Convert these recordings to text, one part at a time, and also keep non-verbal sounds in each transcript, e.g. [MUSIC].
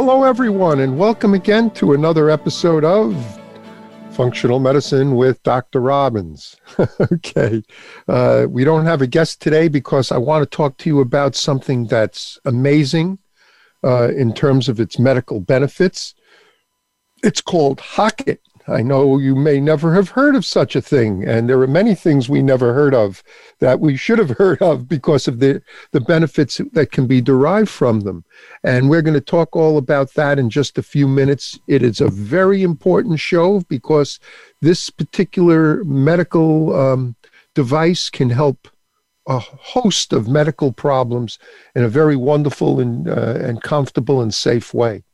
Hello, everyone, and welcome again to another episode of Functional Medicine with Dr. Robbins. [LAUGHS] okay. Uh, we don't have a guest today because I want to talk to you about something that's amazing uh, in terms of its medical benefits. It's called Hocatt. I know you may never have heard of such a thing, and there are many things we never heard of that we should have [LAUGHS] heard of because of the, the benefits that can be derived from them. And we're going to talk all about that in just a few minutes. It is a very important show because this particular medical um, device can help a host of medical problems in a very wonderful and, uh, and comfortable and safe way.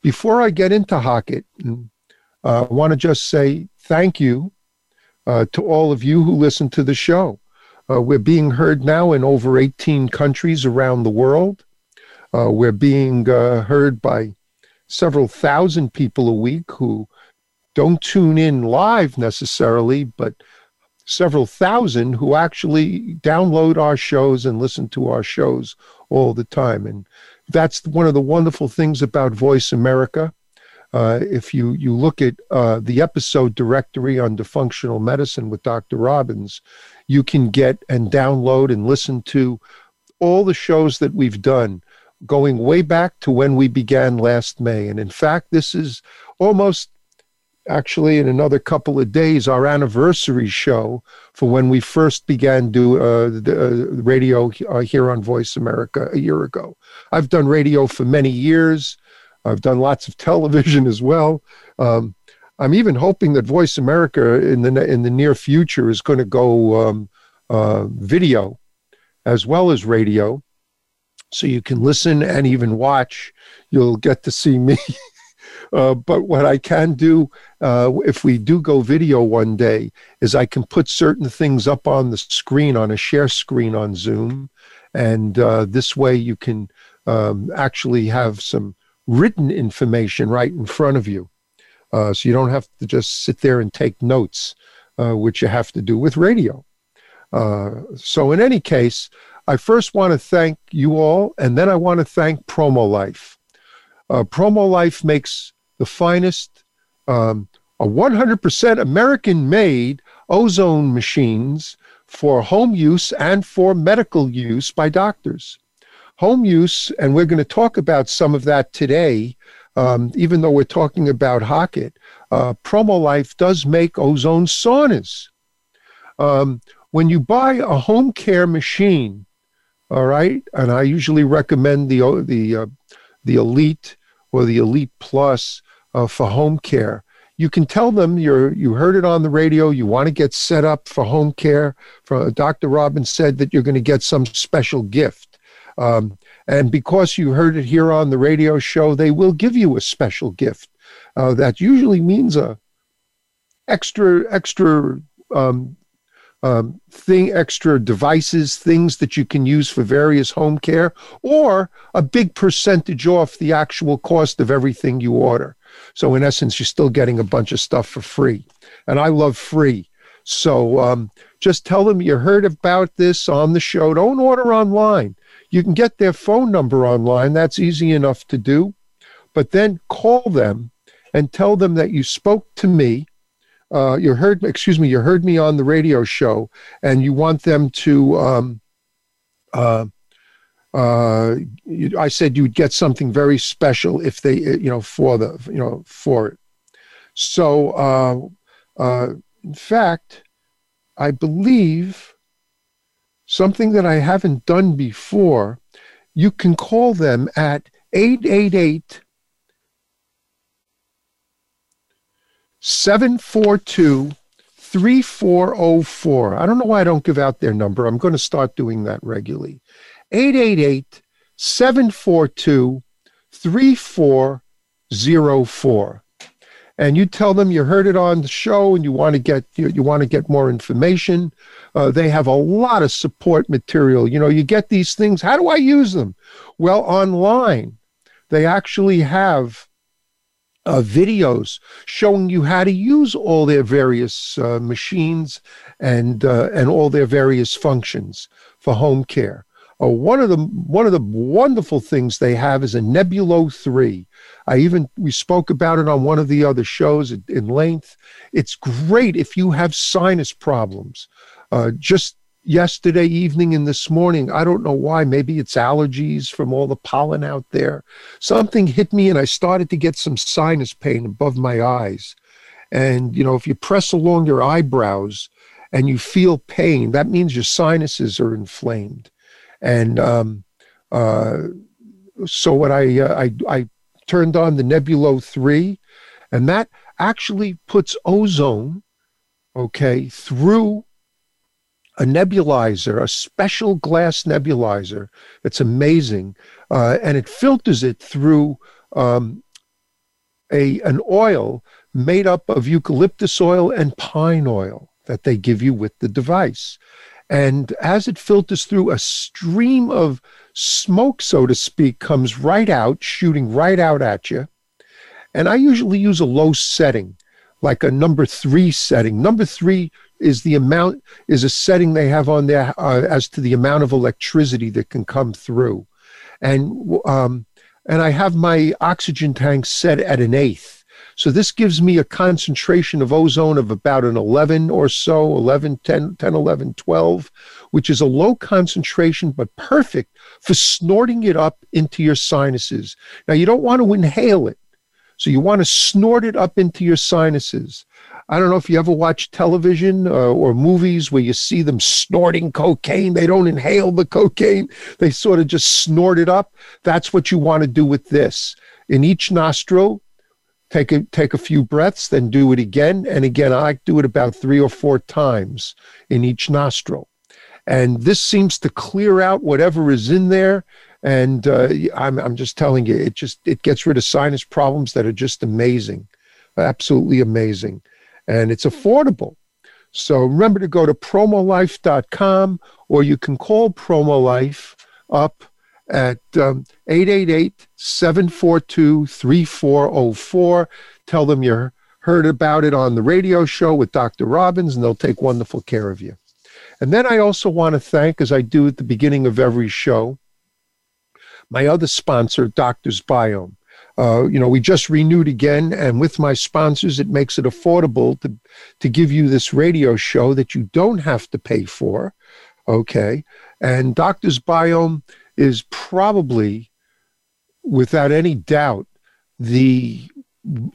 Before I get into Hocatt, I want to just say thank you uh, to all of you who listen to the show. Uh, we're being heard now in over 18 countries around the world. Uh, we're being uh, heard by several thousand people a week who don't tune in live necessarily, but several thousand who actually download our shows and listen to our shows all the time. And that's one of the wonderful things about Voice America. Uh, if you, you look at uh, the episode directory under functional medicine with Dr. Robbins, you can get and download and listen to all the shows that we've done going way back to when we began last May. And in fact, this is almost actually in another couple of days our anniversary show for when we first began do uh, the, uh, radio uh, here on Voice America a year ago. I've done radio for many years. I've done lots of [LAUGHS] television as well. Um, I'm even hoping that Voice America in the in the near future is going to go um, uh, video as well as radio, so you can listen and even watch. You'll get to see me. [LAUGHS] uh, but what I can do, uh, if we do go video one day, is I can put certain things up on the screen on a share screen on Zoom, and uh, this way you can um, actually have some written information right in front of you. Uh, so you don't have to just sit there and take notes, uh, which you have to do with radio. Uh, so, in any case, I first want to thank you all, and then I want to thank Promo Life. Uh, Promo Life makes the finest, um, a 100% American made ozone machines for home use and for medical use by doctors home use, and we're going to talk about some of that today, um, even though we're talking about Hocatt, uh, Promo Life does make ozone saunas. Um, when you buy a home care machine, all right, and I usually recommend the the uh, the Elite or the Elite Plus uh, for home care. You can tell them you're you heard it on the radio. You want to get set up for home care. For Dr. Robbins said that you're going to get some special gift. Um, and because you heard it here on the radio show, they will give you a special gift. Uh, that usually means a extra extra um, um, thing, extra devices, things that you can use for various home care, or a big percentage off the actual cost of everything you order. So in essence, you're still getting a bunch of stuff for free, and I love free. So um, just tell them you heard about this on the show. Don't order online. You can get their phone number online. That's easy enough to do. But then call them and tell them that you spoke to me. Uh, you heard, excuse me, you heard me on the radio show, and you want them to. Um, uh, uh, you, I said you'd get something very special if they, you know, for the, you know, for it. So, uh, uh, in fact, I believe something that I haven't done before, you can call them at 888 742 3404. I don't know why I don't give out their number. I'm going to start doing that regularly. 888 742 3404 and you tell them you heard it on the show and you want to get you, you want to get more information uh, they have a lot of support material you know you get these things how do i use them well online they actually have uh, videos showing you how to use all their various uh, machines and uh, and all their various functions for home care. Uh, one of the one of the wonderful things they have is a Nebulo three. I even we spoke about it on one of the other shows in length. It's great if you have sinus problems. Uh, just yesterday evening and this morning. I don't know why. Maybe it's allergies from all the pollen out there. Something hit me and I started to get some sinus pain above my eyes. And, you know, if you press along your eyebrows and you feel pain, that means your sinuses are inflamed. And um, uh, so what I, uh, I, I turned on the Nebulo 3, and that actually puts ozone, okay, through a nebulizer, a special glass nebulizer It's amazing, uh, and it filters it through um, a an oil made up of eucalyptus oil and pine oil that they give you with the device. And as it filters through, a stream of smoke, so to speak, comes right out, shooting right out at you. And I usually use a low setting, like a number three setting. Number three is the amount is a setting they have on there uh, as to the amount of electricity that can come through, and um, and I have my oxygen tank set at an eighth. So this gives me a concentration of ozone of about an 11 or so, 11, 10, 10, 11, 12, which is a low concentration, but perfect for snorting it up into your sinuses. Now, you don't want to inhale it. So you want to snort it up into your sinuses. I don't know if you ever watch television uh, or movies where you see them snorting cocaine. They don't inhale the cocaine, they sort of just snort it up. That's what you want to do with this. In each nostril, take a, take a few breaths, then do it again. And again, I do it about three or four times in each nostril. And this seems to clear out whatever is in there. And uh, I'm, I'm just telling you, it just it gets rid of sinus problems that are just amazing, absolutely amazing and it's affordable. So remember to go to promolife.com or you can call PromoLife up at um, 888 742 3404. Tell them you heard about it on the radio show with Dr. Robbins, and they'll take wonderful care of you. And then I also want to thank, as I do at the beginning of every show, my other sponsor, Doctor's Biome. Uh, you know, we just renewed again, and with my sponsors, it makes it affordable to to give you this radio show that you don't have to pay for. Okay, and Doctor's Biome is probably, without any doubt, the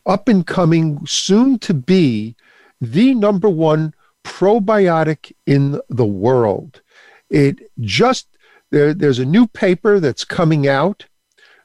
up and coming, soon to be, the number one probiotic in the world. It just there, there's a new paper that's coming out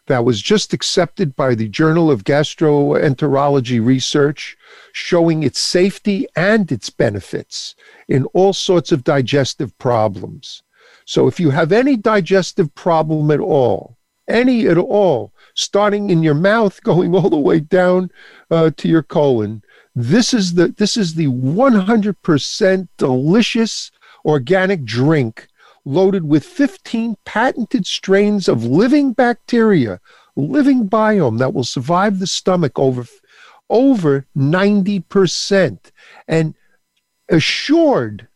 that was just accepted by the Journal of Gastroenterology Research, showing its safety and its benefits in all sorts of digestive problems. So, if you have any digestive problem at all, any at all, starting in your mouth, [LAUGHS] going all the way down uh, to your colon, this is the this is the 100% delicious organic drink loaded with 15 patented strains of living bacteria, living biome that will survive the stomach over over 90% and assured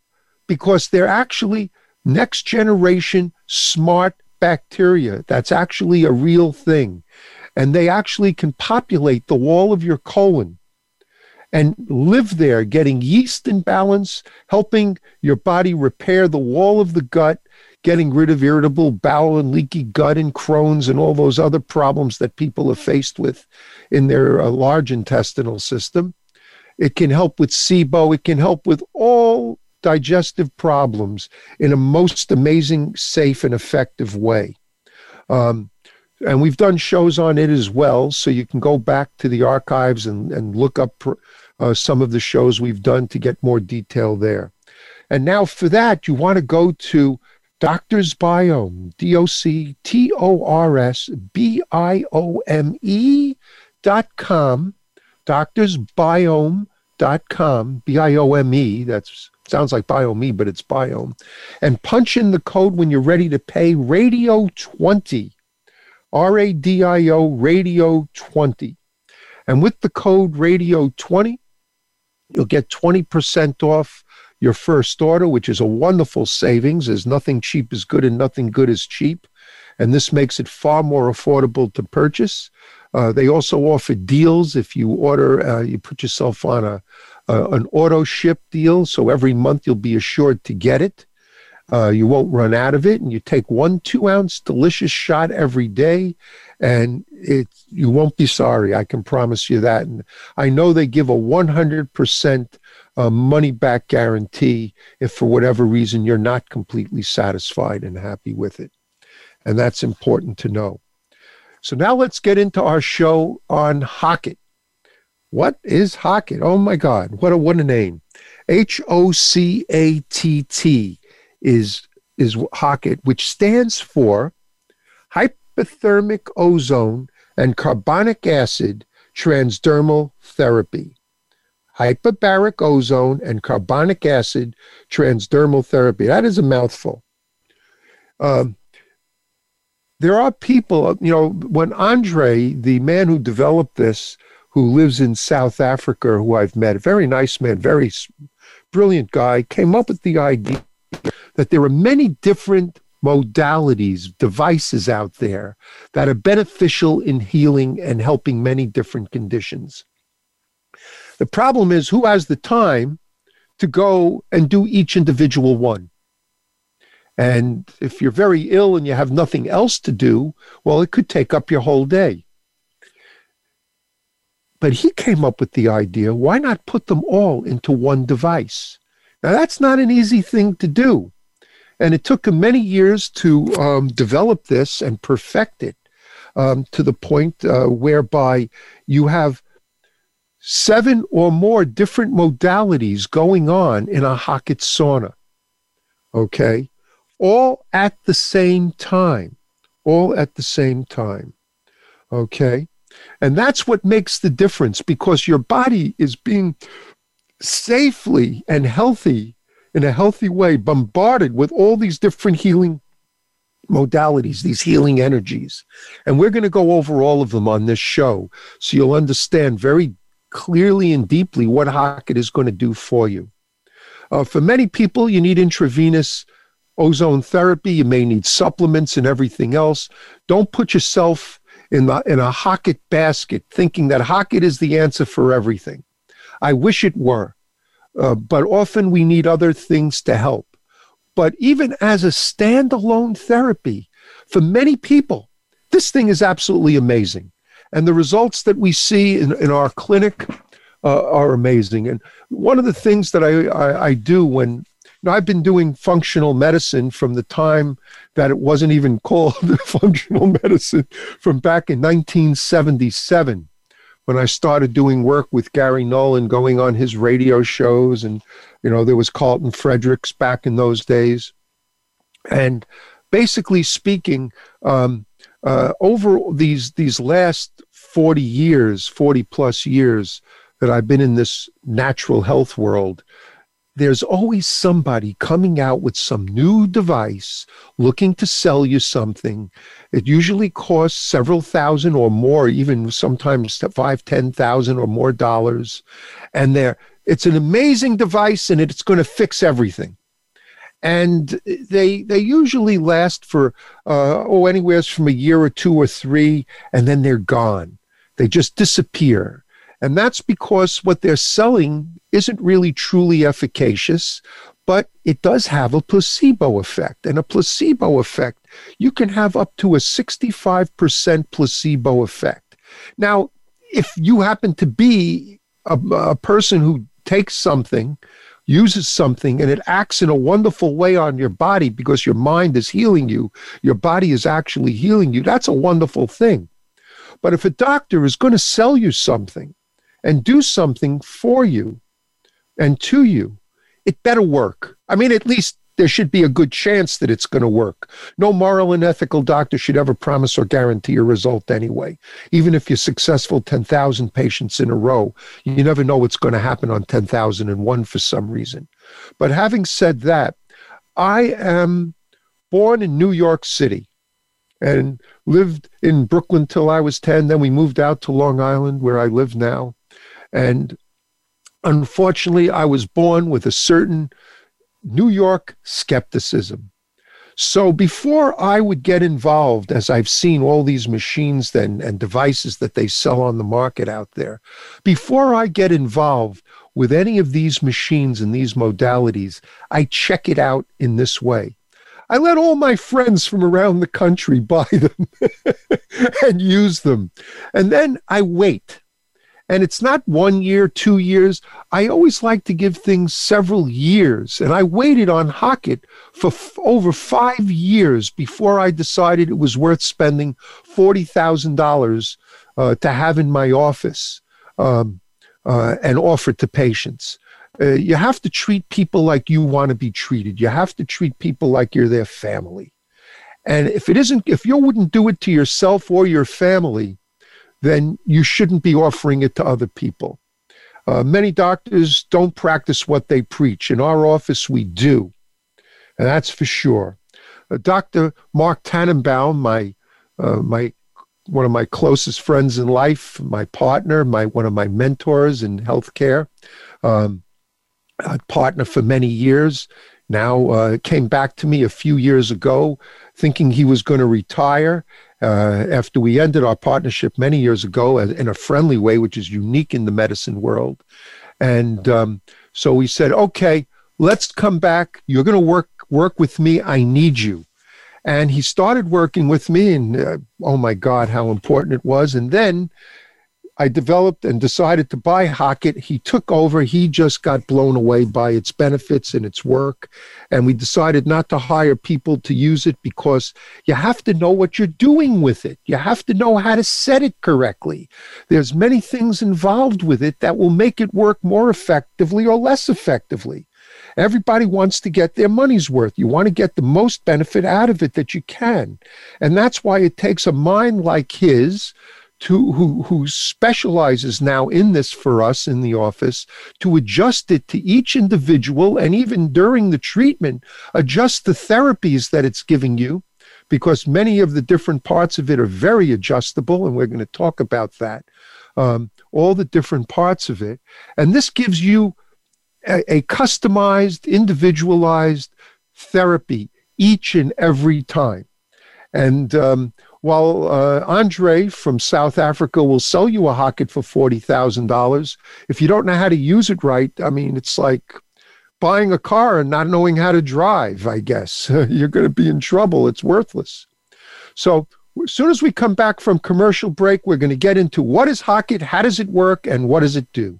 because they're actually next generation smart bacteria. That's actually a real thing. And they actually can populate the wall of your colon and live there, getting yeast in balance, helping your body repair the wall of the gut, getting rid of irritable bowel and leaky gut and Crohn's and all those other problems that people are faced with in their uh, large intestinal system. It can help with SIBO. It can help with all digestive problems in a most amazing, safe, and effective way. Um, and we've done shows on it as well, so you can go back to the archives and, and look up uh, some of the shows we've done to get more detail there. And now for that, you want to go to Doctor's Biome, D O C T O R S B I O M E dot com, doctorsbiome.com, B I O M E, that sounds like biome, but it's biome, and punch in the code when you're ready to pay radio 20, R A D I O radio 20. And with the code radio 20, you'll get 20% off your first order, which is a wonderful savings, as nothing cheap is good and nothing good is cheap. And this makes it far more affordable to purchase. Uh, they also offer deals if you order, uh, you put yourself on a, a, an auto ship deal. So every month you'll be assured to get it. Uh, you won't run out of it, and you take one two ounce delicious shot every day, and it you won't be sorry. I can promise you that. And I know they give a 100% a money back guarantee if for whatever reason you're not completely satisfied and happy with it. And that's important to know. So now let's get into our show on Hocatt. What is Hocatt? Oh my God, what a what a name. H O C A T T is is Hocatt, which stands for hypothermic ozone and carbonic acid transdermal therapy hyperbaric ozone and carbonic acid transdermal therapy. That is a mouthful. Um, there are people, you know, when Andre, the man who developed this, who lives in South Africa, who I've met, a very nice man, very brilliant guy, came up with the idea that there are many different modalities, devices out there that are beneficial in healing and helping many different conditions. The problem is who has the time to go and do each individual one? And if you're very ill and you have nothing else to do, well, it could take up your whole day. But he came up with the idea why not put them all into one device? Now, that's not an easy thing to do. And it took him many years to um, develop this and perfect it um, to the point uh, whereby you have seven or more different modalities going on in a Hocatt sauna. Okay? All at the same time. All at the same time. Okay? And that's what makes the difference because your body is being safely and healthy in a healthy way bombarded with all these different healing modalities, these healing energies. And we're going to go over all of them on this show so you'll understand very clearly and deeply what Hocatt is going to do for you. Uh, for many people, you need intravenous ozone therapy. You may need supplements and everything else. Don't put yourself in, the, in a Hocatt basket thinking that Hocatt is the answer for everything. I wish it were, uh, but often we need other things to help. But even as a standalone therapy, for many people, this thing is absolutely amazing. And the results that we see in, in our clinic uh, are amazing. And one of the things that I, I, I do when know, I've been doing functional medicine from the time that it wasn't even called [LAUGHS] functional medicine from back in 1977 when I started doing work with Gary Nolan, going on his radio shows. And, you know, there was Carlton Fredericks back in those days. And basically speaking, um, uh, over these these last 40 years 40 plus years that i've been in this natural health world there's always somebody coming out with some new device looking to sell you something. It usually costs several thousand or more even sometimes five ten thousand or more dollars. And there it's an amazing device and it's going to fix everything. And they they usually last for uh, oh anywhere from a year or two or three, and then they're gone. They just disappear, and that's because what they're selling isn't really truly efficacious, but it does have a placebo effect, and a placebo effect you can have up to a sixty five percent placebo effect. Now, if you happen to be a, a person who takes something uses something and it acts in a wonderful way on your body because your mind is healing you, your body is actually healing you, that's a wonderful thing. But if a doctor is going to sell you something and do something for you and to you, it better work. I mean, at least there should be a good chance that it's going to work. No moral and ethical doctor should ever promise or guarantee a result anyway. Even if you're successful 10,000 patients in a row, you never know what's going to happen on 10,001 for some reason. But having said that, I am born in New York City and lived in Brooklyn till I was 10. Then we moved out to Long Island, where I live now. And unfortunately, I was born with a certain New York skepticism. So before I would get involved, as I've seen all these machines then and devices that they sell on the market out there, before I get involved with any of these machines and these modalities, I check it out in this way. I let all my friends from around the country [LAUGHS] buy them [LAUGHS] and use them. And then I wait. And it's not one year, two years. I always like to give things several years. And I waited on Hocatt for f- over five years before I decided it was worth spending $40,000 uh, to have in my office um, uh, and offer to patients. Uh, you have to treat people like you want to be treated. You have to treat people like you're their family. And if it isn't, if you wouldn't do it to yourself or your family, then you shouldn't be offering it to other people. Uh, many doctors don't practice what they preach. In our office, we do, and that's for sure. Uh, Dr. Mark Tannenbaum, my uh, my one of my closest friends in life, my partner, my one of my mentors in healthcare, um, a partner for many years. Now uh, came back to me a few years ago, thinking he was going to retire, uh, after we ended our partnership many years ago in a friendly way, which is unique in the medicine world. And um, so we said, okay, let's come back. You're going to work work with me. I need you. And he started working with me, and uh, oh my God, how important it was. And then I developed and decided to buy Hocatt. He took over. He just got blown away by its benefits and its work. And we decided not to hire people to use it because you have to know what you're doing with it. You have to know how to set it correctly. There's many things involved with it that will make it work more effectively or less effectively. Everybody wants to get their money's worth. You want to get the most benefit out of it that you can. And that's why it takes a mind like his to, who, who specializes now in this for us in the office to adjust it to each individual and even during the treatment, adjust the therapies that it's giving you because many of the different parts of it are very adjustable, and we're going to talk about that. Um, all the different parts of it. And this gives you a, a customized, individualized therapy each and every time. And um, while uh, Andre from South Africa will sell you a Hocatt for $40,000, if you don't know how to use it right, I mean, it's like buying a car and not knowing how to drive, I guess. [LAUGHS] You're going to be in trouble. It's worthless. So, as soon as we come back from commercial break, we're going to get into what is Hocatt, how does it work, and what does it do.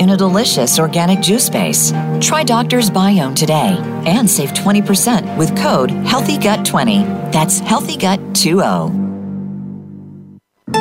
in a delicious organic juice base. Try Doctor's Biome today and save 20% with code HEALTHYGUT20. That's HEALTHYGUT20.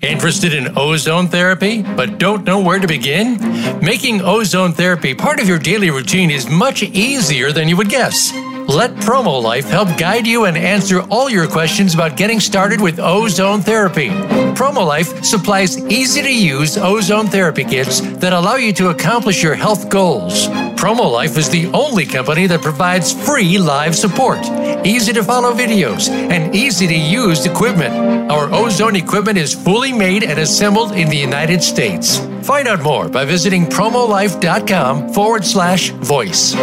Interested in ozone therapy, but don't know where to begin? Making ozone therapy part of your daily routine is much easier than you would guess. Let Promo Life help guide you and answer all your questions about getting started with ozone therapy. Promo Life supplies easy to use ozone therapy kits that allow you to accomplish your health goals. Promo Life is the only company that provides free live support, easy to follow videos, and easy to use equipment. Our ozone equipment is fully made and assembled in the United States. Find out more by visiting promolife.com forward slash voice.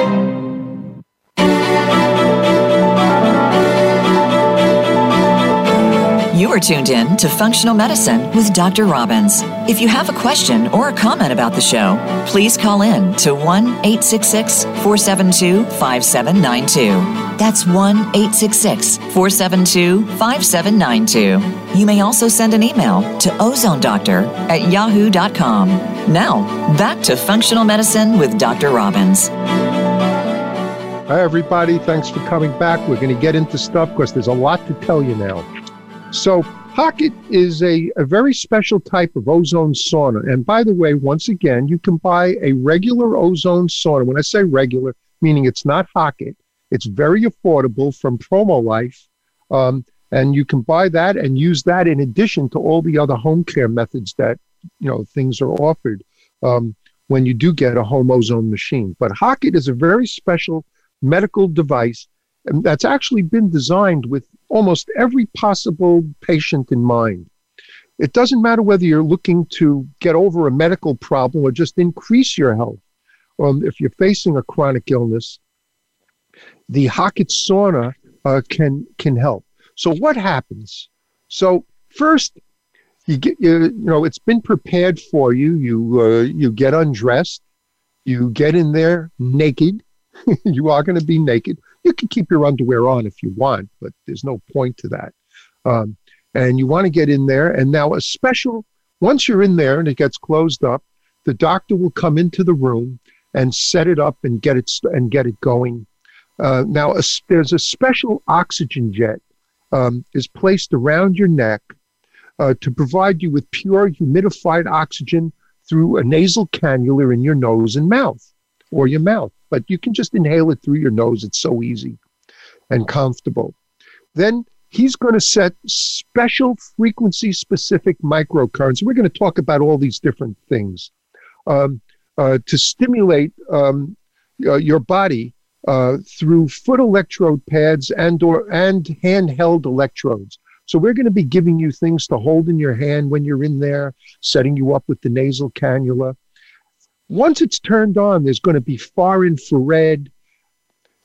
You are tuned in to Functional Medicine with Dr. Robbins. If you have a question or a comment about the show, please call in to 1 866 472 5792. That's 1 866 472 5792. You may also send an email to ozonedoctor at yahoo.com. Now, back to Functional Medicine with Dr. Robbins. Hi, everybody. Thanks for coming back. We're going to get into stuff because there's a lot to tell you now. So, Hocatt is a, a very special type of ozone sauna. And by the way, once again, you can buy a regular ozone sauna. When I say regular, meaning it's not Hocatt, it's very affordable from Promo Life. Um, and you can buy that and use that in addition to all the other home care methods that, you know, things are offered um, when you do get a home ozone machine. But Hocatt is a very special medical device that's actually been designed with almost every possible patient in mind. It doesn't matter whether you're looking to get over a medical problem or just increase your health. Um, if you're facing a chronic illness, the Hocatt sauna uh, can can help. So what happens? So first, you get you, you know it's been prepared for you. You uh, you get undressed. You get in there naked. [LAUGHS] you are going to be naked. You can keep your underwear on if you want, but there's no point to that. Um, and you want to get in there. And now, a special, once you're in there and it gets closed up, the doctor will come into the room and set it up and get it and get it going. Uh, now, a, there's a special oxygen jet um, is placed around your neck uh, to provide you with pure humidified oxygen through a nasal cannula in your nose and mouth or your mouth but you can just inhale it through your nose. It's so easy and comfortable. Then he's going to set special frequency specific microcurrents. We're going to talk about all these different things um, uh, to stimulate um, uh, your body uh, through foot electrode pads and or and handheld electrodes. So we're going to be giving you things to hold in your hand when you're in there, setting you up with the nasal cannula. Once it's turned on, there's going to be far infrared.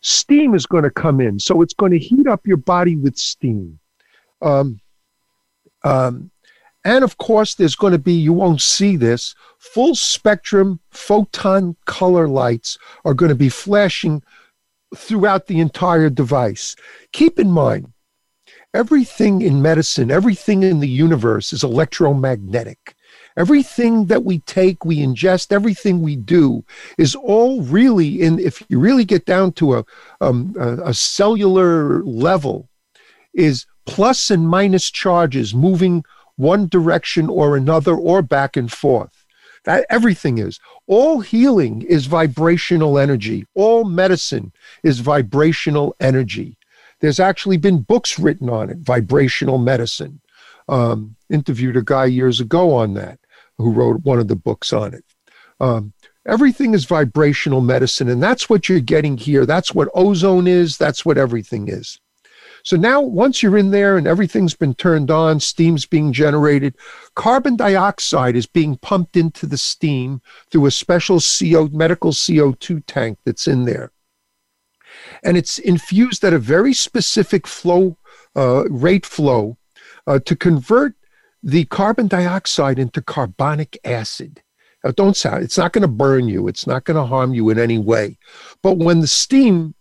Steam is going to come in. So it's going to heat up your body with steam. Um, um, and of course, there's going to be, you won't see this, full spectrum photon color lights are going to be flashing throughout the entire device. Keep in mind, everything in medicine, everything in the universe is electromagnetic. Everything that we take, we ingest, everything we do is all really in, if you really get down to a, um, a, a cellular level, is plus and minus charges moving one direction or another or back and forth. That everything is. All healing is vibrational energy. All medicine is vibrational energy. There's actually been books written on it, vibrational medicine. Um, interviewed a guy years ago on that who wrote one of the books on it. Um, everything is vibrational medicine, and that's what you're getting here. That's what ozone is. That's what everything is. So now, once you're in there and everything's been turned on, steam's being generated, carbon dioxide is being pumped into the steam through a special CO, medical CO2 tank that's in there. And it's infused at a very specific flow, uh, rate flow, uh, to convert the carbon dioxide into carbonic acid. Now, don't sound, it's not going to burn you, it's not going to harm you in any way. But when the steam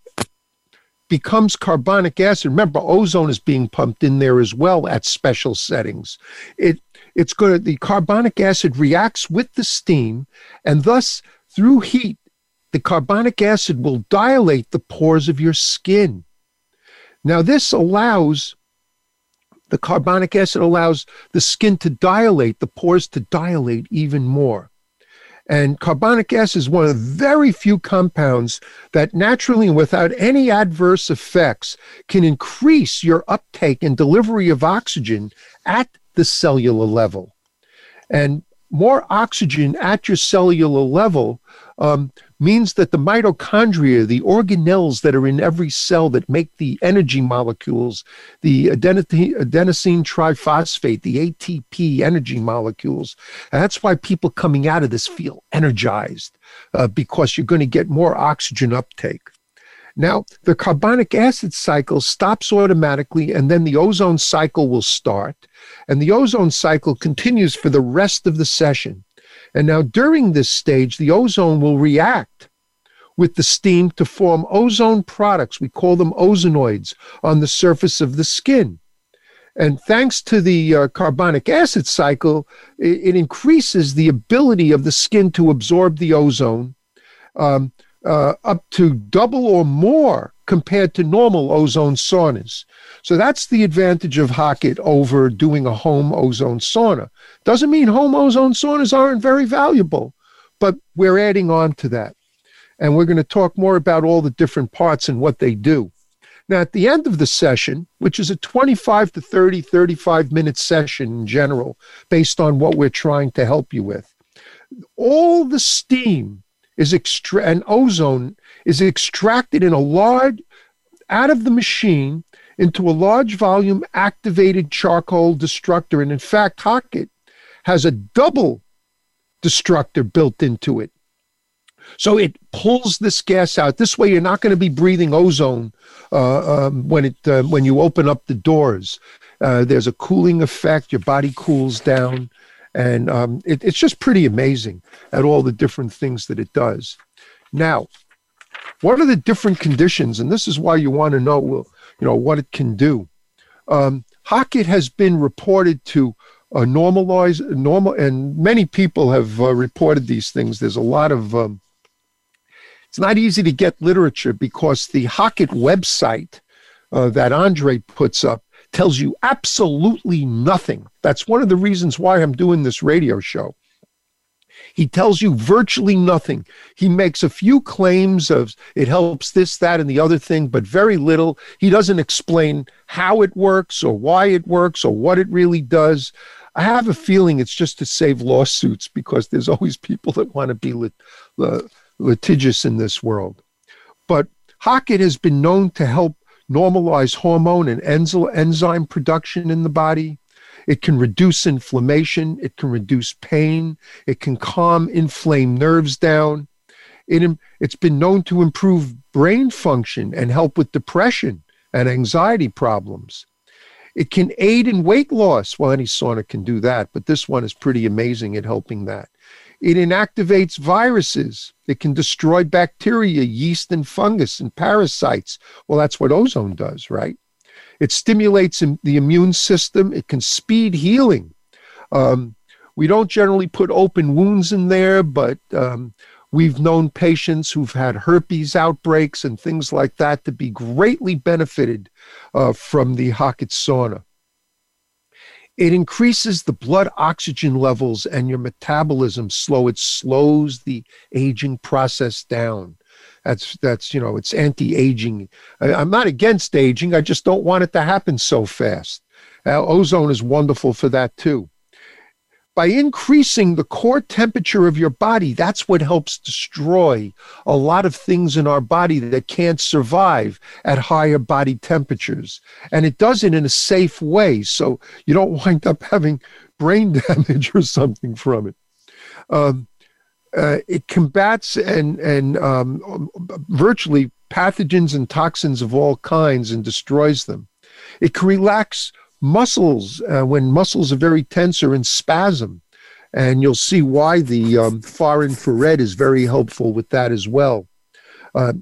becomes carbonic acid, remember ozone is being pumped in there as well at special settings. It it's going to the carbonic acid reacts with the steam and thus through heat the carbonic acid will dilate the pores of your skin. Now this allows the carbonic acid allows the skin to dilate, the pores to dilate even more. And carbonic acid is one of the very few compounds that naturally and without any adverse effects can increase your uptake and delivery of oxygen at the cellular level. And more oxygen at your cellular level um, means that the mitochondria, the organelles that are in every cell that make the energy molecules, the adenosine, triphosphate, the ATP energy molecules, that's why people coming out of this feel energized uh, because you're going to get more oxygen uptake. Now, the carbonic acid cycle stops automatically, and then the ozone cycle will start. And the ozone cycle continues for the rest of the session. And now, during this stage, the ozone will react with the steam to form ozone products. We call them ozonoids on the surface of the skin. And thanks to the uh, carbonic acid cycle, it, it, increases the ability of the skin to absorb the ozone um, uh, up to double or more compared to normal ozone saunas. So that's the advantage of Hocatt over doing a home ozone sauna. Doesn't mean home ozone saunas aren't very valuable, but we're adding on to that. And we're going to talk more about all the different parts and what they do. Now, at the end of the session, which is a 25 to 30, 35 minute session in general, based on what we're trying to help you with, all the steam is extra and ozone is extracted in a large out of the machine into a large volume activated charcoal destructor. And in fact, Hocatt has a double destructor built into it. So it pulls this gas out. This way, you're not going to be breathing ozone uh, um, when it uh, when you open up the doors. Uh, there's a cooling effect. Your body cools down. And um, it, it's just pretty amazing at all the different things that it does. Now, what are the different conditions? And this is why you want to know, you know, what it can do. Um, Hocatt has been reported to uh, normalize normal, and many people have uh, reported these things. There's a lot of. Um, it's not easy to get literature because the Hocatt website uh, that Andre puts up tells you absolutely nothing. That's one of the reasons why I'm doing this radio show. He tells you virtually nothing. He makes a few claims of it helps this, that, and the other thing, but very little. He doesn't explain how it works or why it works or what it really does. I have a feeling it's just to save lawsuits because there's [LAUGHS] always people that want to be lit, uh, litigious in this world. But Hocatt has been known to help normalize hormone and enzyme production in the body. It can reduce inflammation. It can reduce pain. It can calm inflamed nerves down. It, it's been known to improve brain function and help with depression and anxiety problems. It can aid in weight loss. Well, any sauna can do that, but this one is pretty amazing at helping that. It inactivates viruses. It can destroy bacteria, yeast, and fungus and parasites. Well, that's what ozone does, right? It stimulates the immune system. It can speed healing. Um, we don't generally put open wounds in there, but um, we've known patients who've had herpes outbreaks and things like that to be greatly benefited uh, from the Hocatt sauna. It increases the blood oxygen levels and your metabolism slow. It slows the aging process down. That's that's you know it's anti-aging. I, am not against aging. I just don't want it to happen so fast. Uh, ozone is wonderful for that too by increasing the core temperature of your body, that's what helps destroy a lot of things in our body that can't survive at higher body temperatures. And it does it in a safe way. So you don't wind up having brain [LAUGHS] damage or something from it. Um, uh, it combats and, and um, virtually pathogens and toxins of all kinds and destroys them. It can relax muscles uh, when muscles are very tense or in spasm. And you'll see why the um, far infrared is very helpful with that as well. Uh,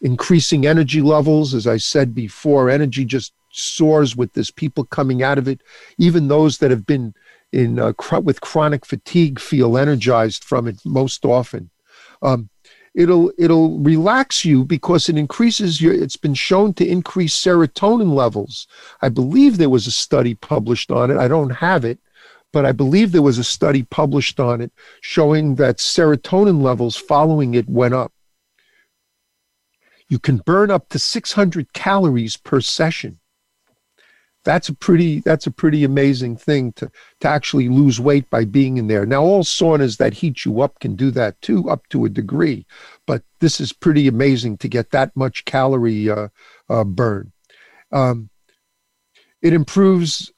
increasing energy levels, as I said before, energy just soars with this. People coming out of it, even those that have been in uh, with chronic fatigue, feel energized from it most often. Um, it'll it'll relax you because it increases your it's been shown to increase serotonin levels i believe there was a study published on it i don't have it but I believe there was a study published on it showing that serotonin levels following it went up. You can burn up to 600 calories per session. That's a pretty that's a pretty amazing thing to to actually lose weight by being in there. Now all saunas that heat you up can do that too up to a degree, but this is pretty amazing to get that much calorie uh, uh, burn. Um, it improves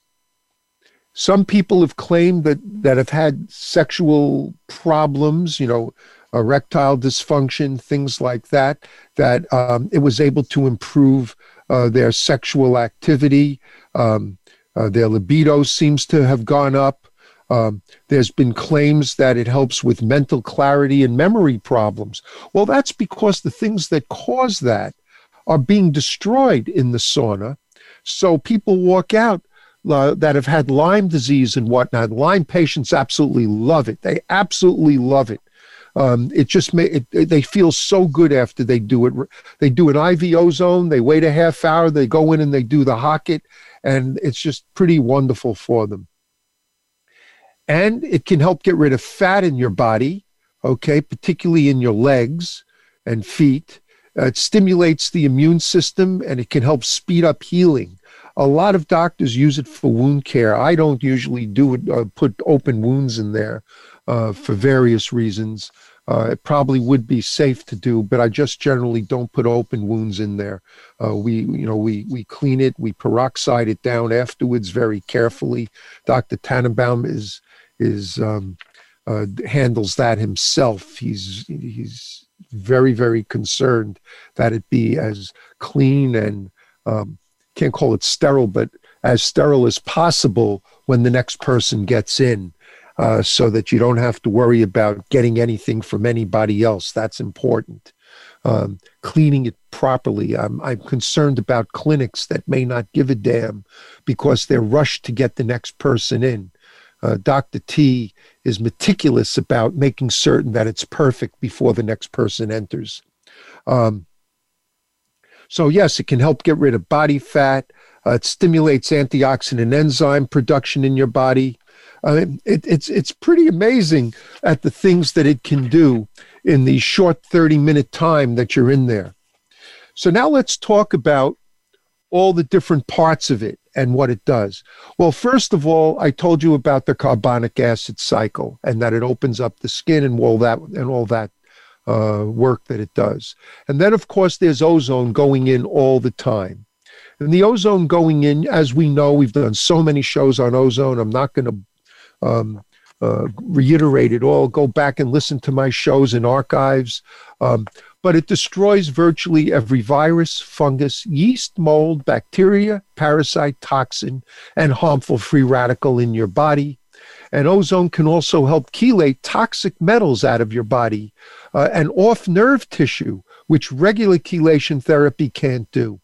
some people have claimed that that have had sexual problems, you know, erectile dysfunction, things like that, that um, it was able to improve uh, their sexual activity. Um, uh, their libido seems to have gone up. Um, there's been claims that it helps with mental clarity and memory problems. Well, that's because the things that cause that are being destroyed in the sauna. So people walk out uh, that have had Lyme disease and whatnot. Lyme patients absolutely love it. They absolutely love it. Um, it just may, it, they feel so good after they do it. They do an IV ozone. They wait a half hour. They go in and they do the Hocatt, and it's just pretty wonderful for them. And it can help get rid of fat in your body, okay, particularly in your legs and feet. Uh, it stimulates the immune system and it can help speed up healing. A lot of doctors use it for wound care. I don't usually do it, uh, put open wounds in there uh, for various reasons. Uh, it probably would be safe to do, but I just generally don't put open wounds in there. Uh, we, you know, we we clean it, we peroxide it down afterwards very carefully. Dr. Tannenbaum is is um, uh, handles that himself. He's he's very very concerned that it be as clean and um, can't call it sterile, but as sterile as possible when the next person gets in. Uh, so that you don't have to worry about getting anything from anybody else. That's important. Um, cleaning it properly. I'm, I'm concerned about clinics that may not give a damn because they're rushed to get the next person in. Uh, Dr. T is meticulous about making certain that it's perfect before the next person enters. Um, so, yes, it can help get rid of body fat. Uh, it stimulates antioxidant enzyme production in your body. It, it's it's pretty amazing at the things that it can do in the short 30 minute time that you're in there. So now let's talk about all the different parts of it and what it does. Well, first of all, I told you about the carbonic acid cycle and that it opens up the skin and all that and all that uh, work that it does. And then, of course, there's ozone going in all the time. And the ozone going in, as we know, we've done so many shows on ozone. I'm not going to um, uh, reiterate it all. Go back and listen to my shows and archives. Um, but it destroys virtually every virus, fungus, yeast, mold, bacteria, parasite, toxin, and harmful free radical in your body. And ozone can also help chelate toxic metals out of your body uh, and off nerve tissue, which regular chelation therapy can't do.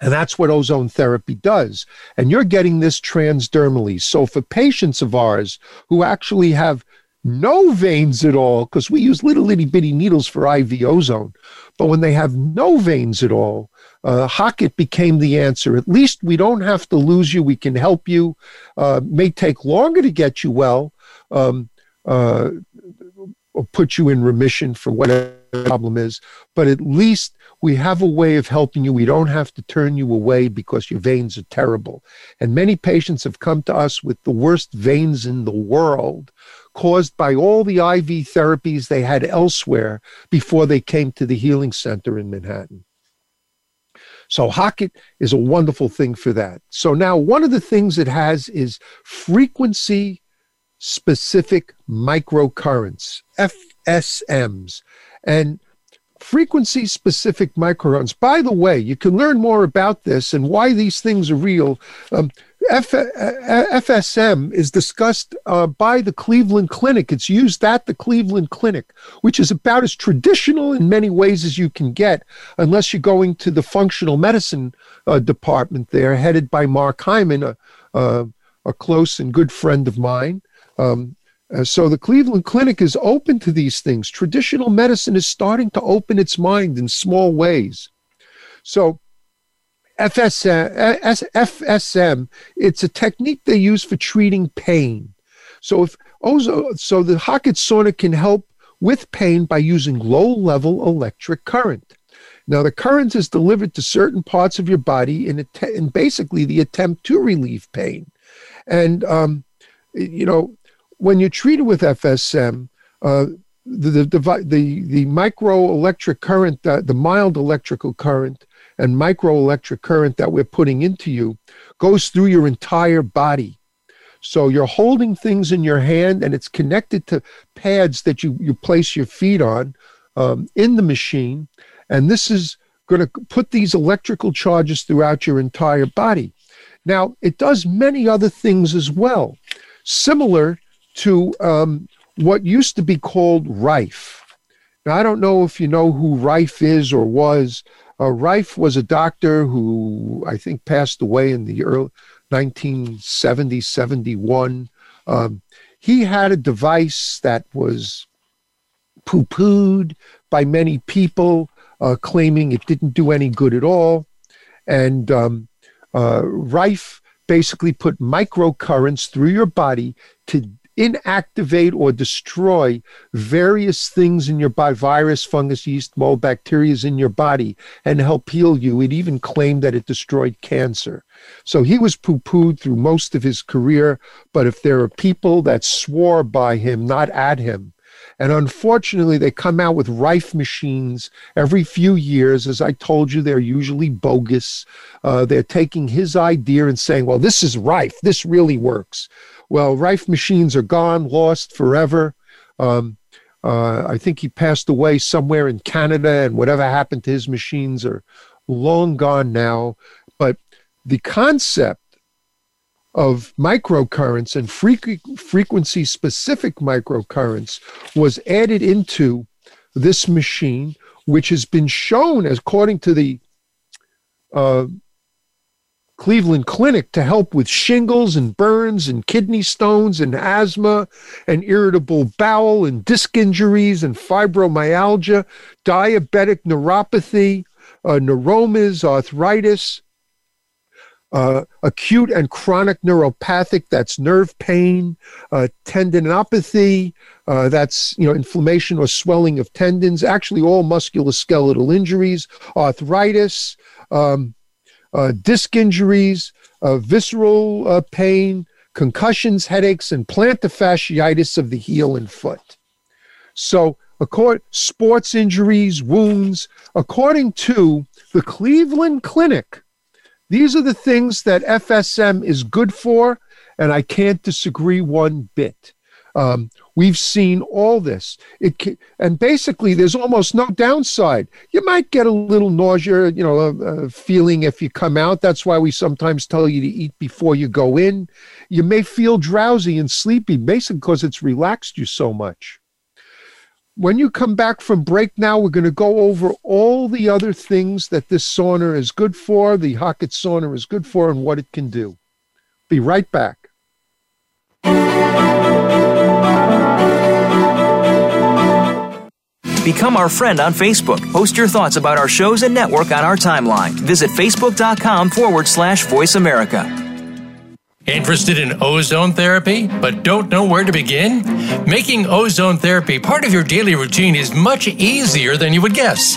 And that's what ozone therapy does. And you're getting this transdermally. So for patients of ours who actually have no veins at all, because we use little itty bitty needles for IV ozone, but when they have no veins at all, uh, Hocatt became the answer. At least we don't have to lose you. We can help you. Uh, may take longer to get you well, um, uh, or put you in remission for whatever problem is, but at least we have a way of helping you. We don't have to turn you away because your veins are terrible. And many patients have come to us with the worst veins in the world caused by all the IV therapies they had elsewhere before they came to the healing center in Manhattan. So Hocatt is a wonderful thing for that. So now one of the things it has is frequency specific microcurrents, FSMs. And frequency specific microcurrents. By the way, you can learn more about this and why these things are real. Um, F- FSM is discussed uh, by the Cleveland Clinic. It's used at the Cleveland Clinic, which is about as traditional in many ways as you can get, unless you're going to the functional medicine uh, department there, headed by Mark Hyman, a, a, a close and good friend of mine. Um, uh, so the Cleveland Clinic is open to these things. Traditional medicine is starting to open its mind in small ways. So FSM, FSM, it's a technique they use for treating pain. So if ozone, so the Hocatt sauna can help with pain by using low level electric current. Now, the current is delivered to certain parts of your body in, att- in basically the attempt to relieve pain. And, um, you know, when you're treated with FSM, uh, the, the, the, the microelectric current, uh, the mild electrical current, and microelectric current that we're putting into you goes through your entire body. So you're holding things in your hand and it's connected to pads that you, you place your feet on um, in the machine. And this is going to put these electrical charges throughout your entire body. Now, it does many other things as well, similar to um, what used to be called Rife. Now, I don't know if you know who Rife is or was. Uh, Rife was a doctor who I think passed away in the early 1970, 71. Um, he had a device that was poo pooed by many people, uh, claiming it didn't do any good at all. And um, uh, Rife basically put microcurrents through your body to inactivate or destroy various things in your body virus, fungus, yeast, mold, bacteria in your body and help heal you. It even claimed that it destroyed cancer. So he was poo pooed through most of his career. But if there are people that swore by him, not at him, and unfortunately, they come out with Rife machines every few years. As I told you, they're usually bogus. Uh, they're taking his idea and saying, well, this is Rife. This really works. Well, Rife machines are gone, lost forever. Um, uh, I think he passed away somewhere in Canada, and whatever happened to his machines are long gone now. But the concept of microcurrents and frequency specific microcurrents was added into this machine, which has been shown, according to the uh, Cleveland Clinic to help with shingles and burns and kidney stones and asthma and irritable bowel and disc injuries and fibromyalgia, diabetic neuropathy, uh, neuromas, arthritis, uh, acute and chronic neuropathic, that's nerve pain, uh, tendinopathy, uh, that's you know inflammation or swelling of tendons, actually all musculoskeletal injuries, arthritis, um, uh, disc injuries, uh, visceral uh, pain, concussions, headaches, and plantar fasciitis of the heel and foot. So, according sports injuries, wounds, according to the Cleveland Clinic, these are the things that FSM is good for, and I can't disagree one bit. Um, we've seen all this. It can, and basically, there's almost no downside. You might get a little nausea, you know, a, a feeling if you come out. That's why we sometimes tell you to eat before you go in. You may feel drowsy and sleepy, basically because it's relaxed you so much. When you come back from break now, we're going to go over all the other things that this sauna is good for, the Hocatt sauna is good for, and what it can do. Be right back. Become our friend on Facebook. Post your thoughts about our shows and network on our timeline. Visit facebook.com forward slash voice America. Interested in ozone therapy, but don't know where to begin? Making ozone therapy part of your daily routine is much easier than you would guess.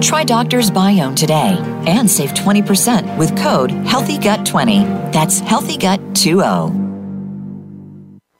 Try Doctor's Biome today and save 20% with code HEALTHYGUT20. That's HEALTHYGUT20.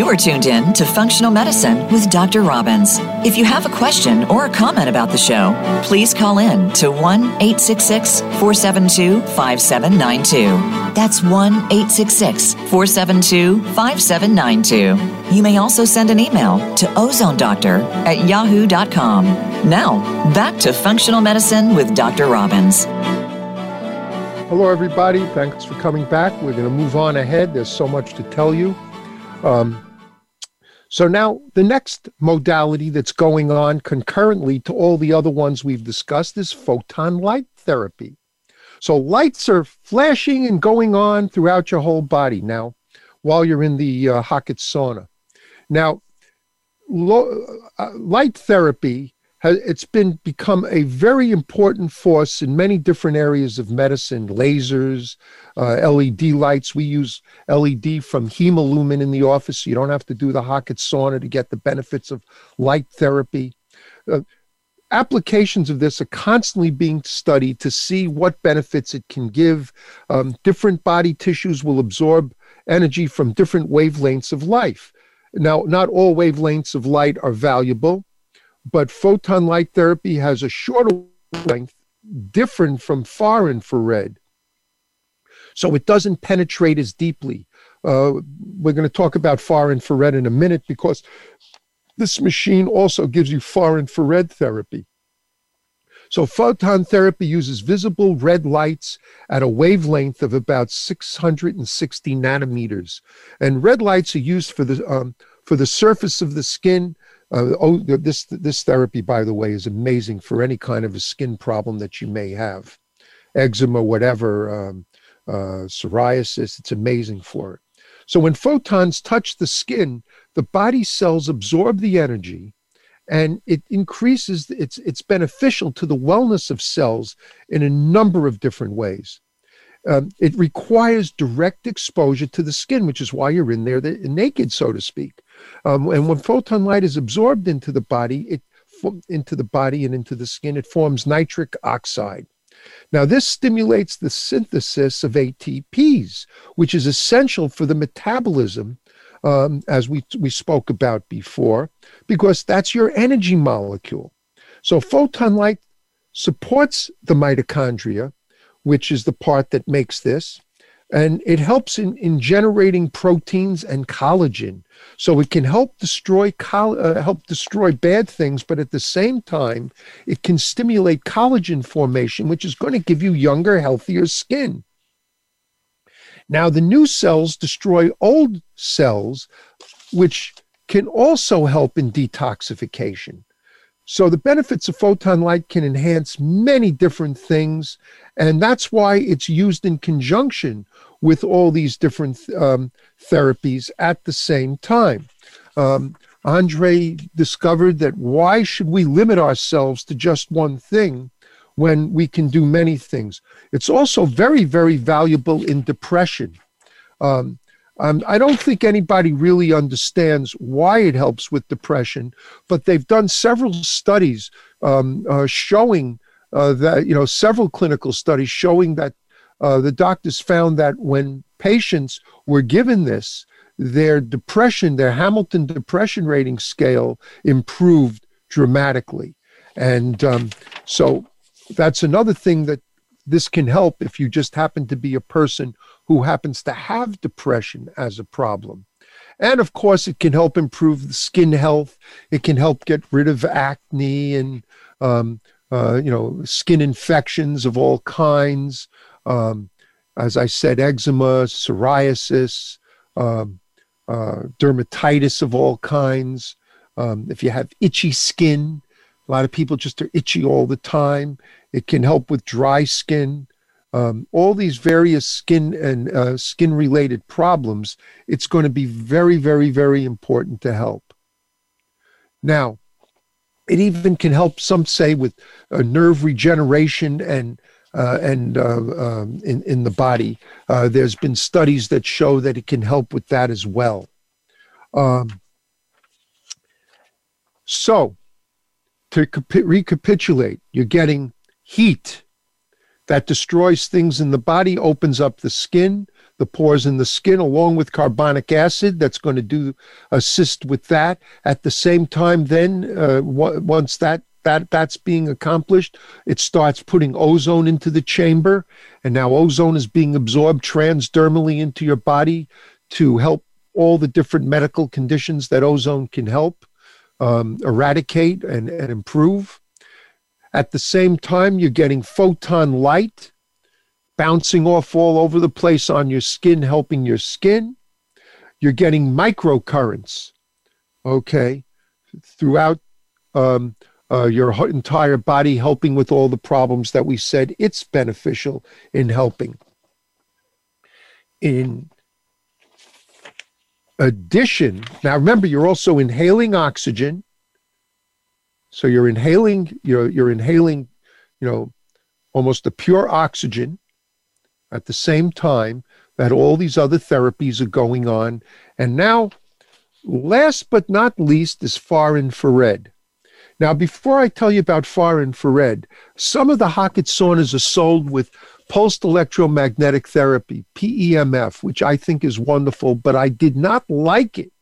You are tuned in to Functional Medicine with Dr. Robbins. If you have a question or a comment about the show, please call in to 1 866 472 5792. That's 1 866 472 5792. You may also send an email to ozonedoctor at yahoo.com. Now, back to Functional Medicine with Dr. Robbins. Hello, everybody. Thanks for coming back. We're going to move on ahead. There's so much to tell you. Um, so now the next modality that's going on concurrently to all the other ones we've discussed is photon light therapy. So lights are flashing and going on throughout your whole body now while you're in the uh, Hocatt sauna. Now, lo- uh, light therapy has it's been become a very important force in many different areas of medicine lasers uh, led lights. We use led from hemalumin in the office so you don't have to do the Hocatt sauna to get the benefits of light therapy. Uh, applications of this are constantly being studied to see what benefits it can give. Um, different body tissues will absorb energy from different wavelengths of life. Now not all wavelengths of light are valuable but photon light therapy has a shorter length, different from far infrared. So it doesn't penetrate as deeply. Uh, we're going to talk about far infrared in a minute because this machine also gives you far infrared therapy. So, photon therapy uses visible red lights at a wavelength of about 660 nanometers. And red lights are used for the, um, for the surface of the skin uh, oh, this this therapy, by the way, is amazing for any kind of a skin problem that you may have, eczema, whatever, um, uh, psoriasis. It's amazing for it. So when photons touch the skin, the body cells absorb the energy, and it increases. It's it's beneficial to the wellness of cells in a number of different ways. Um, it requires direct exposure to the skin, which is why you're in there the, naked, so to speak. Um, and when photon light is absorbed into the body, it into the body and into the skin, it forms nitric oxide. Now, this stimulates the synthesis of ATPs, which is essential for the metabolism, um, as we, we spoke about before, because that's your energy molecule. So, photon light supports the mitochondria, which is the part that makes this and it helps in, in generating proteins and collagen. So it can help destroy coll- uh, help destroy bad things but at the same time it can stimulate collagen formation which is going to give you younger healthier skin. Now the new cells destroy old cells which can also help in detoxification so the benefits of photon light can enhance many different things, and that's why it's used in conjunction with all these different um, therapies at the same time. Um, Andre discovered that why should we limit ourselves to just one thing when we can do many things? It's also very, very valuable in depression. Um, um, I don't think anybody really understands why it helps with depression, but they've done several studies um, uh, showing uh, that, you know, several clinical studies showing that uh, the doctors found that when patients were given this, their depression, their Hamilton depression rating scale improved dramatically. And um, so that's another thing that this can help if you just happen to be a person who happens to have depression as a problem. And of course, it can help improve the skin health. It can help get rid of acne and, um, uh, you know, skin infections of all kinds. Um, as I said, eczema, psoriasis, um, uh, dermatitis of all kinds, um, if you have itchy skin, a lot of people just are itchy all the time. It can help with dry skin. Um, all these various skin and uh, skin related problems, it's going to be very, very, very important to help. Now, it even can help, some say, with uh, nerve regeneration and uh, and uh, um, in in the body. Uh, there's been studies that show that it can help with that as well. Um, so, to recapitulate, you're getting heat that destroys things in the body, opens up the skin, the pores in the skin, along with carbonic acid. That's going to do assist with that. At the same time, then uh, once that that that's being accomplished, it starts putting ozone into the chamber, and now ozone is being absorbed transdermally into your body to help all the different medical conditions that ozone can help um, eradicate and, and improve. At the same time, you're getting photon light bouncing off all over the place on your skin, helping your skin. You're getting microcurrents, okay, throughout um, uh, your entire body, helping with all the problems that we said it's beneficial in helping. In addition, now remember, you're also inhaling oxygen. So you're inhaling, you're, you're inhaling, you know, almost the pure oxygen at the same time that all these other therapies are going on. And now, last but not least, is far infrared. Now, before I tell you about far infrared, some of the Hocatt saunas are sold with pulsed electromagnetic therapy, PEMF, which I think is wonderful, but I did not like it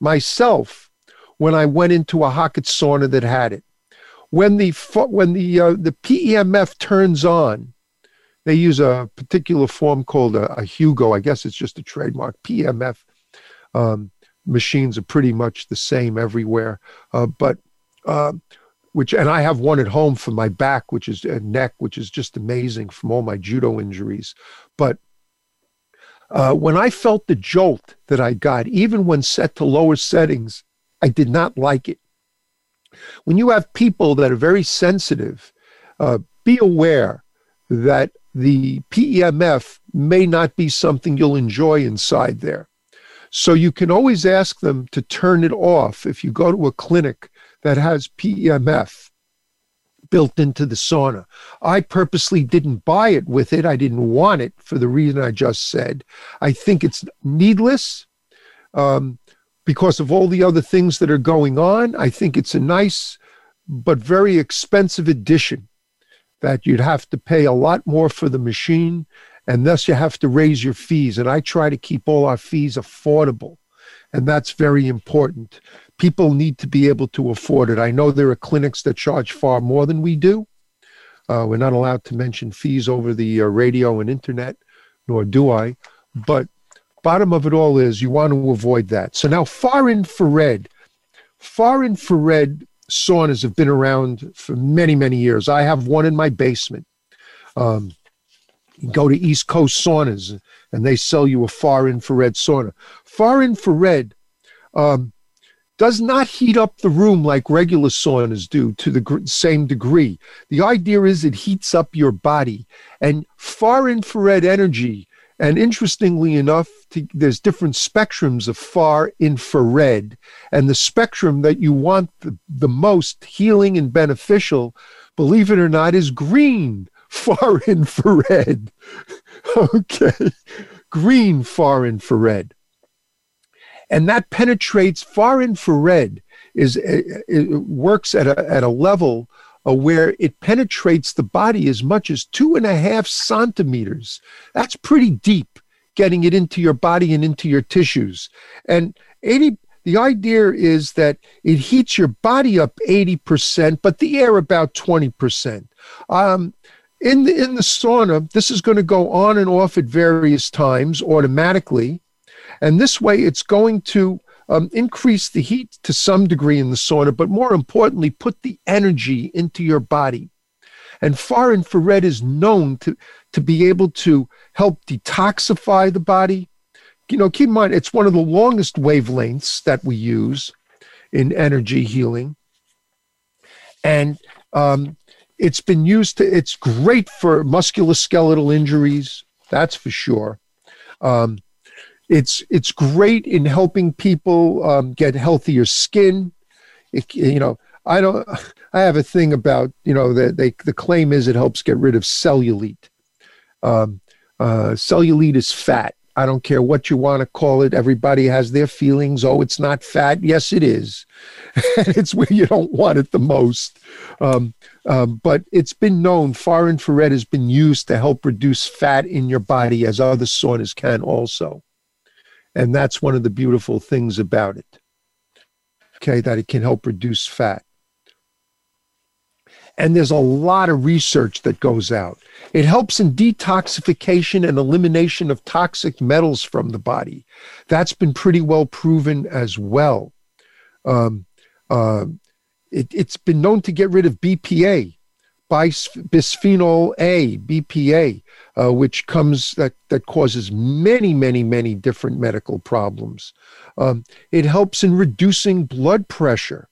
myself when I went into a Hocatt sauna that had it. When the when the uh, the PEMF turns on, they use a particular form called a, a Hugo. I guess it's just a trademark. PEMF um, machines are pretty much the same everywhere, uh, but uh, which and I have one at home for my back, which is a neck, which is just amazing from all my judo injuries. But uh, when I felt the jolt that I got, even when set to lower settings, I did not like it. When you have people that are very sensitive, uh, be aware that the PEMF may not be something you'll enjoy inside there. So you can always ask them to turn it off if you go to a clinic that has PEMF built into the sauna. I purposely didn't buy it with it. I didn't want it for the reason I just said. I think it's needless um, because of all the other things that are going on. I think it's a nice but very expensive addition that you'd have to pay a lot more for the machine and thus you have to raise your fees. And I try to keep all our fees affordable. And that's very important. People need to be able to afford it. I know there are clinics that charge far more than we do. Uh, we're not allowed to mention fees over the uh, radio and internet, nor do I. But bottom of it all is you want to avoid that. So now far infrared, far infrared saunas have been around for many, many years. I have one in my basement. Um, go to East Coast saunas and they sell you a far infrared sauna. Far infrared um, does not heat up the room like regular saunas do to the same degree. The idea is it heats up your body, and far infrared energy and interestingly enough, to, there's different spectrums of far infrared. And the spectrum that you want the, the most healing and beneficial, believe it or not, is green [LAUGHS] far infrared. [LAUGHS] okay. Green far infrared. And that penetrates far infrared is it, it works at a, at a level where it penetrates the body as much as two and a half centimeters. That's pretty deep, getting it into your body and into your tissues. And 80, the idea is that it heats your body up 80%, but the air about 20%. Um, in the, in the sauna, this is going to go on and off at various times automatically. And this way, it's going to um, increase the heat to some degree in the sauna, but more importantly, put the energy into your body. And far infrared is known to, to be able to help detoxify the body, you know, keep in mind, it's one of the longest wavelengths that we use in energy healing. And um, it's been used to, it's great for musculoskeletal injuries, that's for sure. Um, it's it's great in helping people um, get healthier skin. It, you know, I don't. I have a thing about you know that they the claim is it helps get rid of cellulite. Um, uh, cellulite is fat. I don't care what you want to call it. Everybody has their feelings. Oh, it's not fat. Yes, it is. [LAUGHS] it's where you don't want it the most. Um, um, but it's been known far infrared has been used to help reduce fat in your body, as other saunas can also. And that's one of the beautiful things about it. Okay, that it can help reduce fat. And there's a lot of research that goes out. It helps in detoxification and elimination of toxic metals from the body. That's been pretty well proven as well. Um, uh, it, has been known to get rid of BPA, bisphenol A, BPA, uh, which comes that that causes many, many, many different medical problems. Um, it helps in reducing blood pressure.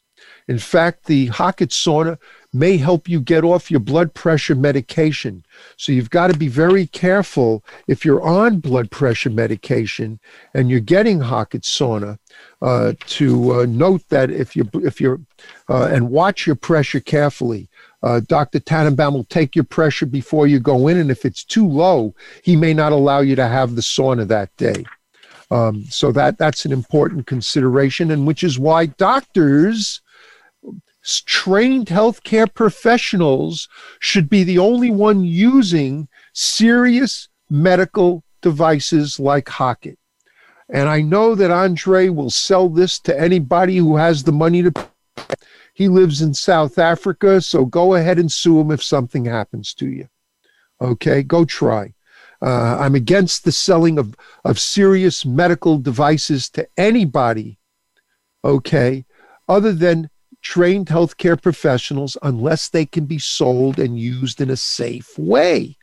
In fact, the Hocatt sauna may help you get off your blood pressure medication. So you've got to be very careful if you're on blood pressure medication and you're getting Hocatt sauna uh, to uh, note that if you if you're uh, and watch your pressure carefully. Uh, Dr. Tannenbaum will take your pressure before you go in, and if it's too low, he may not allow you to have the sauna that day. Um, so that that's an important consideration, and which is why doctors, trained healthcare professionals, should be the only one using serious medical devices like Hocatt. And I know that Andre will sell this to anybody who has the money to he lives in South Africa, so go ahead and sue him if something happens to you. Okay, go try. Uh, I'm against the selling of, of serious medical devices to anybody, okay, other than trained healthcare professionals, unless they can be sold and used in a safe way.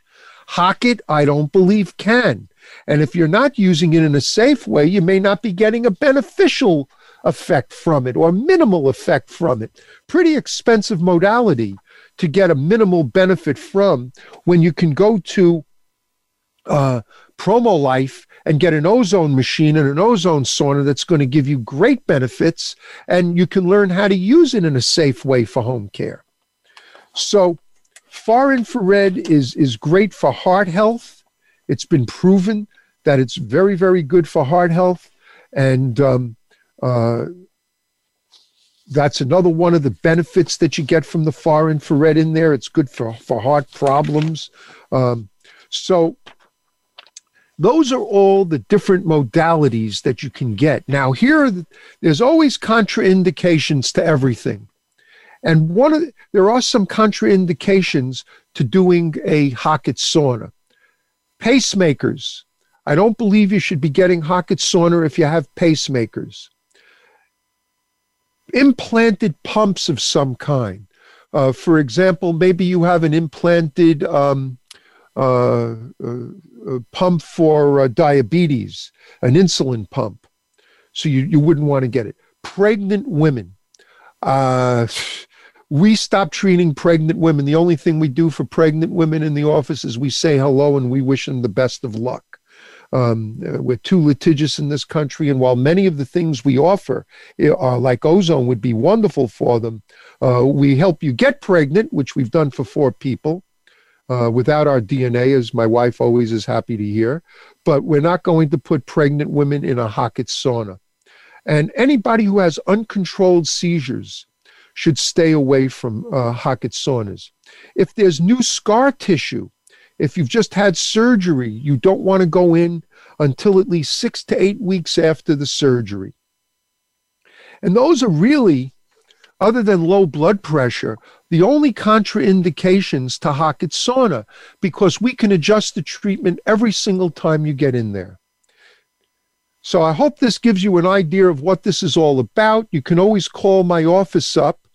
Hocatt, I don't believe, can. And if you're not using it in a safe way, you may not be getting a beneficial effect from it or minimal effect from it. Pretty expensive modality to get a minimal benefit from when you can go to uh, Promo Life and get an ozone machine and an ozone sauna that's going to give you great benefits, and you can learn how to use it in a safe way for home care. So, far infrared is is great for heart health. It's been proven that it's very very good for heart health, and um, uh, that's another one of the benefits that you get from the far infrared in there. It's good for, for heart problems. Um, so, those are all the different modalities that you can get. Now, here, there's always contraindications to everything. And one of the, there are some contraindications to doing a Hocatt sauna. Pacemakers. I don't believe you should be getting Hocatt sauna if you have pacemakers implanted pumps of some kind. Uh, for example, maybe you have an implanted um, uh, uh, pump for uh, diabetes, an insulin pump. So you, you wouldn't want to get it. Pregnant women. Uh, we stop treating pregnant women. The only thing we do for pregnant women in the office is we say hello and we wish them the best of luck. Um, uh, we're too litigious in this country, and while many of the things we offer eh, are like ozone would be wonderful for them, uh, we help you get pregnant, which we've done for four people. Uh, without our DNA, as my wife always is happy to hear. But we're not going to put pregnant women in a Hocatt sauna. And anybody who has uncontrolled seizures should stay away from uh, Hocatt saunas. If there's new scar tissue, if you've just had surgery, you don't want to go in until at least six to eight weeks after the surgery. And those are really, other than low blood pressure, the only contraindications to Hocatt sauna because we can adjust the treatment every single time you get in there. So I hope this gives you an idea of what this is all about. You can always call my office up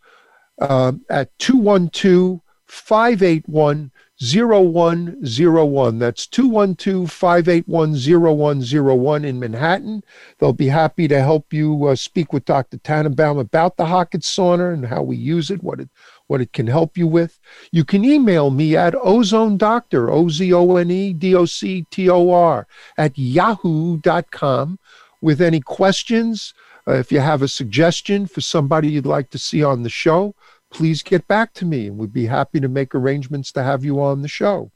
uh, at 212 581 0101. That's 212 581 0101 in Manhattan. They'll be happy to help you uh, speak with Dr. Tannenbaum about the Hocatt sauna and how we use it, what it what it can help you with. You can email me at ozone doctor, O Z O N E D O C T O R, at yahoo.com with any questions. Uh, if you have a suggestion for somebody you'd like to see on the show, please get back to me and we'd be happy to make arrangements to have you on the show.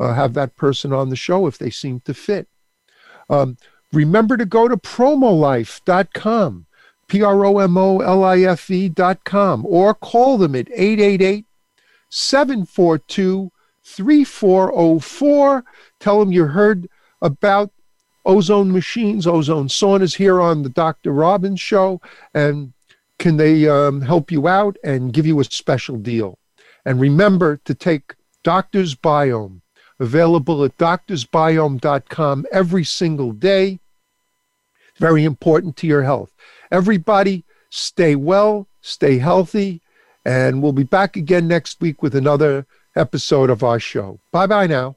Uh, have that person on the show if they seem to fit. Um, remember to go to promolife.com, P R O M O L I F E.com, or call them at 888 742 3404. Tell them you heard about ozone machines, ozone saunas here on the Dr. Robbins show, and can they um, help you out and give you a special deal? And remember to take Doctor's Biome, available at doctorsbiome.com every single day. Very important to your health. Everybody, stay well, stay healthy, and we'll be back again next week with another episode of our show. Bye bye now.